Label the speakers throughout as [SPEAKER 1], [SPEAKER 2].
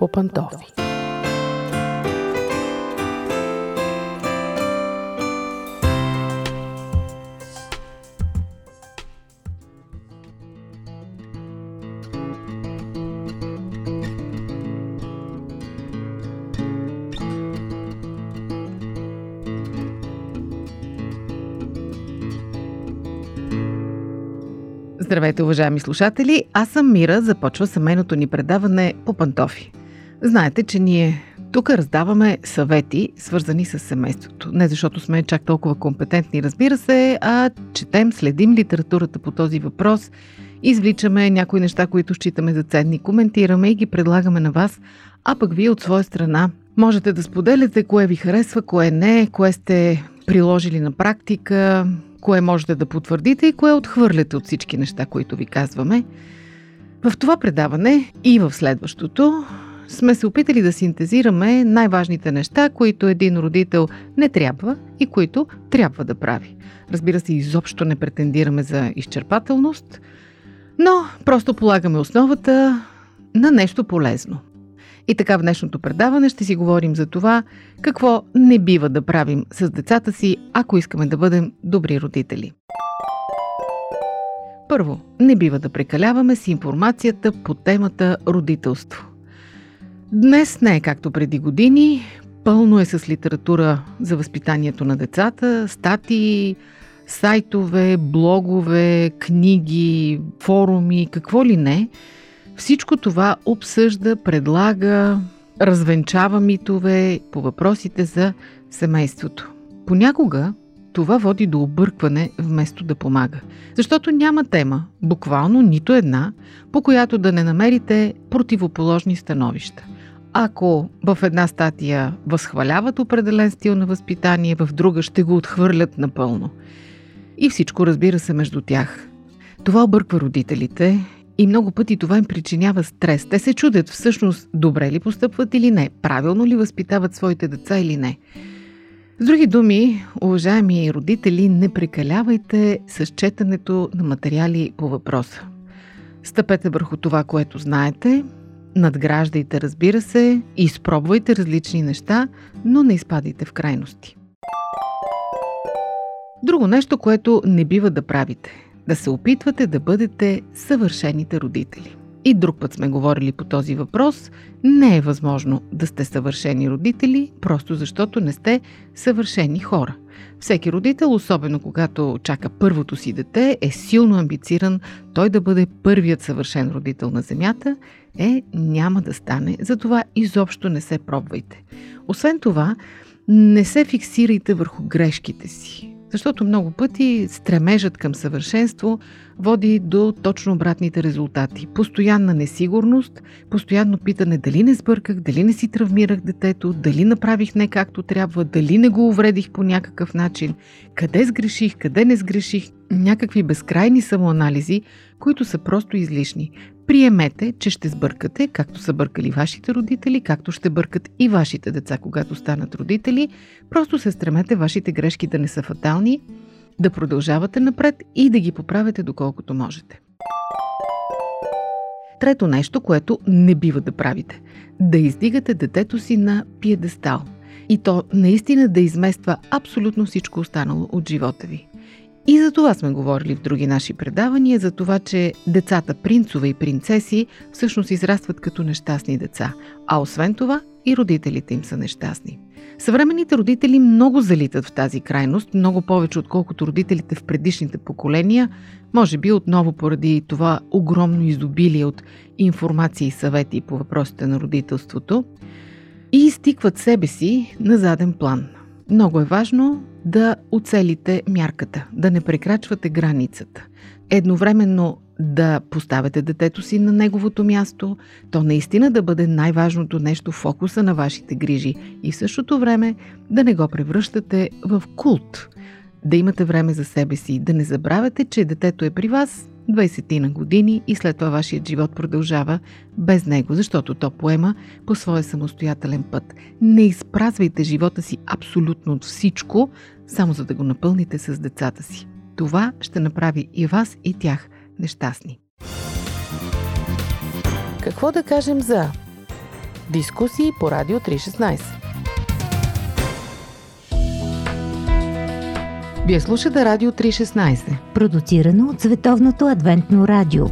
[SPEAKER 1] по пантофи.
[SPEAKER 2] Здравейте, уважаеми слушатели! Аз съм Мира, започва семейното ни предаване по пантофи. Знаете, че ние тук раздаваме съвети, свързани с семейството. Не защото сме чак толкова компетентни, разбира се, а четем, следим литературата по този въпрос, извличаме някои неща, които считаме за ценни, коментираме и ги предлагаме на вас, а пък вие от своя страна можете да споделяте кое ви харесва, кое не, кое сте приложили на практика, кое можете да потвърдите и кое отхвърляте от всички неща, които ви казваме. В това предаване и в следващото сме се опитали да синтезираме най-важните неща, които един родител не трябва и които трябва да прави. Разбира се, изобщо не претендираме за изчерпателност, но просто полагаме основата на нещо полезно. И така в днешното предаване ще си говорим за това какво не бива да правим с децата си, ако искаме да бъдем добри родители. Първо, не бива да прекаляваме с информацията по темата родителство. Днес не е както преди години, пълно е с литература за възпитанието на децата, статии, сайтове, блогове, книги, форуми, какво ли не – всичко това обсъжда, предлага, развенчава митове по въпросите за семейството. Понякога това води до объркване вместо да помага. Защото няма тема, буквално нито една, по която да не намерите противоположни становища. Ако в една статия възхваляват определен стил на възпитание, в друга ще го отхвърлят напълно. И всичко разбира се между тях. Това обърква родителите и много пъти това им причинява стрес. Те се чудят всъщност добре ли постъпват или не, правилно ли възпитават своите деца или не. С други думи, уважаеми родители, не прекалявайте с четенето на материали по въпроса. Стъпете върху това, което знаете, надграждайте, разбира се, изпробвайте различни неща, но не изпадайте в крайности. Друго нещо, което не бива да правите – да се опитвате да бъдете съвършените родители. И друг път сме говорили по този въпрос. Не е възможно да сте съвършени родители, просто защото не сте съвършени хора. Всеки родител, особено когато чака първото си дете, е силно амбициран той да бъде първият съвършен родител на Земята, е няма да стане. Затова изобщо не се пробвайте. Освен това, не се фиксирайте върху грешките си. Защото много пъти стремежът към съвършенство води до точно обратните резултати. Постоянна несигурност, постоянно питане дали не сбърках, дали не си травмирах детето, дали направих не както трябва, дали не го увредих по някакъв начин, къде сгреших, къде не сгреших, някакви безкрайни самоанализи, които са просто излишни. Приемете, че ще сбъркате, както са бъркали вашите родители, както ще бъркат и вашите деца, когато станат родители. Просто се стремете вашите грешки да не са фатални, да продължавате напред и да ги поправите доколкото можете. Трето нещо, което не бива да правите – да издигате детето си на пиедестал. И то наистина да измества абсолютно всичко останало от живота ви. И за това сме говорили в други наши предавания, за това, че децата принцове и принцеси всъщност израстват като нещастни деца, а освен това и родителите им са нещастни. Съвременните родители много залитат в тази крайност, много повече отколкото родителите в предишните поколения, може би отново поради това огромно изобилие от информация и съвети по въпросите на родителството и изтикват себе си на заден план. Много е важно да оцелите мярката, да не прекрачвате границата. Едновременно да поставяте детето си на неговото място, то наистина да бъде най-важното нещо в фокуса на вашите грижи и в същото време да не го превръщате в култ. Да имате време за себе си, да не забравяте, че детето е при вас 20 на години и след това вашият живот продължава без него, защото то поема по своя самостоятелен път. Не изпразвайте живота си абсолютно от всичко, само за да го напълните с децата си. Това ще направи и вас, и тях нещастни.
[SPEAKER 1] Какво да кажем за
[SPEAKER 2] Дискусии по Радио 316. Вие слушате Радио 316.
[SPEAKER 1] Продуцирано от Световното адвентно радио.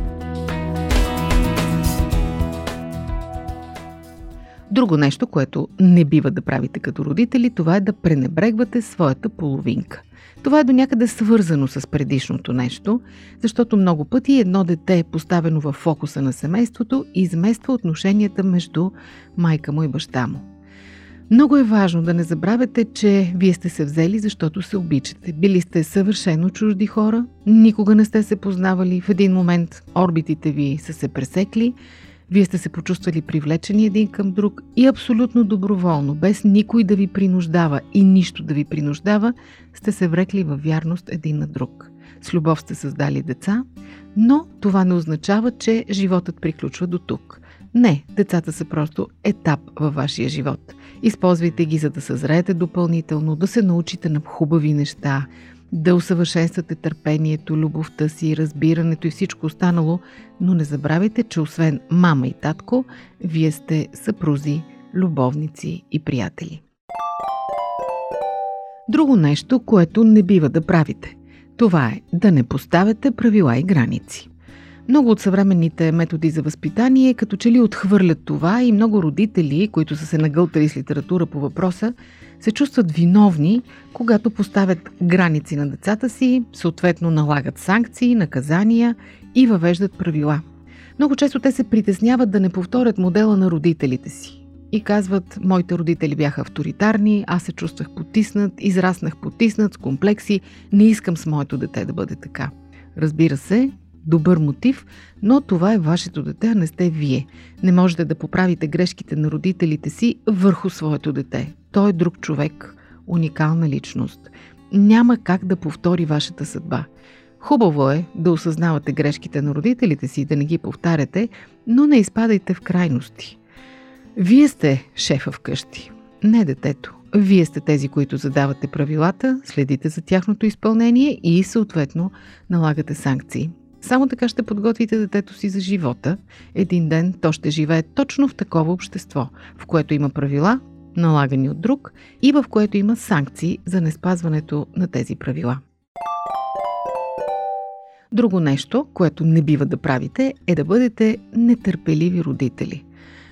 [SPEAKER 2] Друго нещо, което не бива да правите като родители, това е да пренебрегвате своята половинка. Това е до някъде свързано с предишното нещо, защото много пъти едно дете, е поставено в фокуса на семейството, измества отношенията между майка му и баща му. Много е важно да не забравяте, че вие сте се взели, защото се обичате. Били сте съвършено чужди хора, никога не сте се познавали, в един момент орбитите ви са се пресекли, вие сте се почувствали привлечени един към друг и абсолютно доброволно, без никой да ви принуждава и нищо да ви принуждава, сте се врекли във вярност един на друг. С любов сте създали деца, но това не означава, че животът приключва до тук. Не, децата са просто етап във вашия живот. Използвайте ги, за да съзреете допълнително, да се научите на хубави неща, да усъвършенствате търпението, любовта си, разбирането и всичко останало, но не забравяйте, че освен мама и татко, вие сте съпрузи, любовници и приятели. Друго нещо, което не бива да правите. Това е да не поставяте правила и граници. Много от съвременните методи за възпитание като че ли отхвърлят това и много родители, които са се нагълтали с литература по въпроса, се чувстват виновни, когато поставят граници на децата си, съответно налагат санкции, наказания и въвеждат правила. Много често те се притесняват да не повторят модела на родителите си. И казват, моите родители бяха авторитарни, аз се чувствах потиснат, израснах потиснат, с комплекси, не искам с моето дете да бъде така. Разбира се, добър мотив, но това е вашето дете, а не сте вие. Не можете да поправите грешките на родителите си върху своето дете. Той е друг човек, уникална личност. Няма как да повтори вашата съдба. Хубаво е да осъзнавате грешките на родителите си и да не ги повтаряте, но не изпадайте в крайности. Вие сте шефа вкъщи, не детето. Вие сте тези, които задавате правилата, следите за тяхното изпълнение и съответно налагате санкции. Само така ще подготвите детето си за живота. Един ден то ще живее точно в такова общество, в което има правила, налагани от друг, и в което има санкции за неспазването на тези правила. Друго нещо, което не бива да правите, е да бъдете нетърпеливи родители.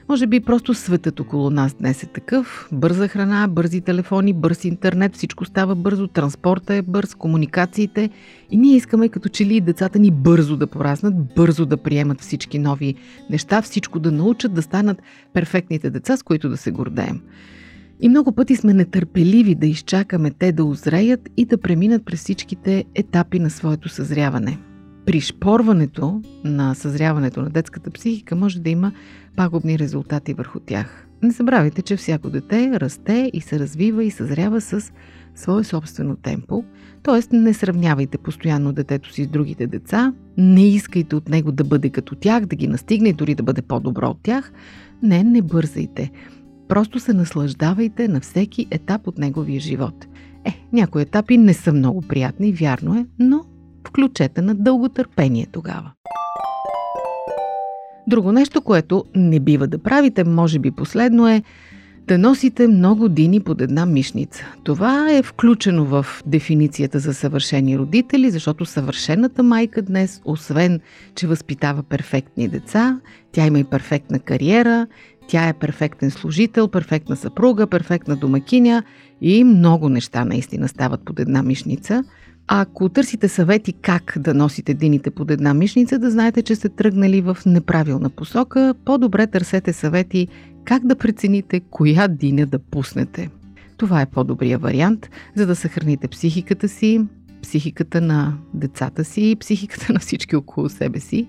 [SPEAKER 2] Може би просто светът около нас днес е такъв. Бърза храна, бързи телефони, бърз интернет, всичко става бързо, транспорта е бърз, комуникациите. И ние искаме като че ли децата ни бързо да пораснат, бързо да приемат всички нови неща, всичко да научат, да станат перфектните деца, с които да се гордеем. И много пъти сме нетърпеливи да изчакаме те да озреят и да преминат през всичките етапи на своето съзряване – пришпорването на съзряването на детската психика може да има пагубни резултати върху тях. Не забравяйте, че всяко дете расте и се развива и съзрява с свое собствено темпо, т.е. не сравнявайте постоянно детето си с другите деца, не искайте от него да бъде като тях, да ги настигне, дори да бъде по-добро от тях. Не, не бързайте. Просто се наслаждавайте на всеки етап от неговия живот. Е, някои етапи не са много приятни, вярно е, но включете на дълго търпение тогава. Друго нещо, което не бива да правите, може би последно е да носите много дини под една мишница. Това е включено в дефиницията за съвършени родители, защото съвършената майка днес, освен, че възпитава перфектни деца, тя има и перфектна кариера, тя е перфектен служител, перфектна съпруга, перфектна домакиня и много неща наистина стават под една мишница – ако търсите съвети как да носите дините под една мишница, да знаете, че сте тръгнали в неправилна посока, по-добре търсете съвети как да прецените коя диня да пуснете. Това е по-добрия вариант, за да съхраните психиката си, психиката на децата си и психиката на всички около себе си,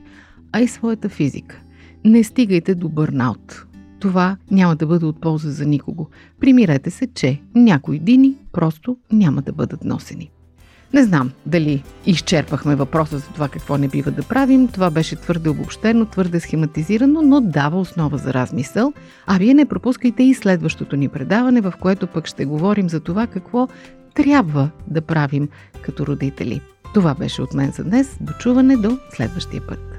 [SPEAKER 2] а и своята физика. Не стигайте до бърнаут. Това няма да бъде от полза за никого. Примирете се, че някои дини просто няма да бъдат носени. Не знам дали изчерпахме въпроса за това какво не бива да правим. Това беше твърде обобщено, твърде схематизирано, но дава основа за размисъл. А вие не пропускайте и следващото ни предаване, в което пък ще говорим за това какво трябва да правим като родители. Това беше от мен за днес. Дочуване до следващия път.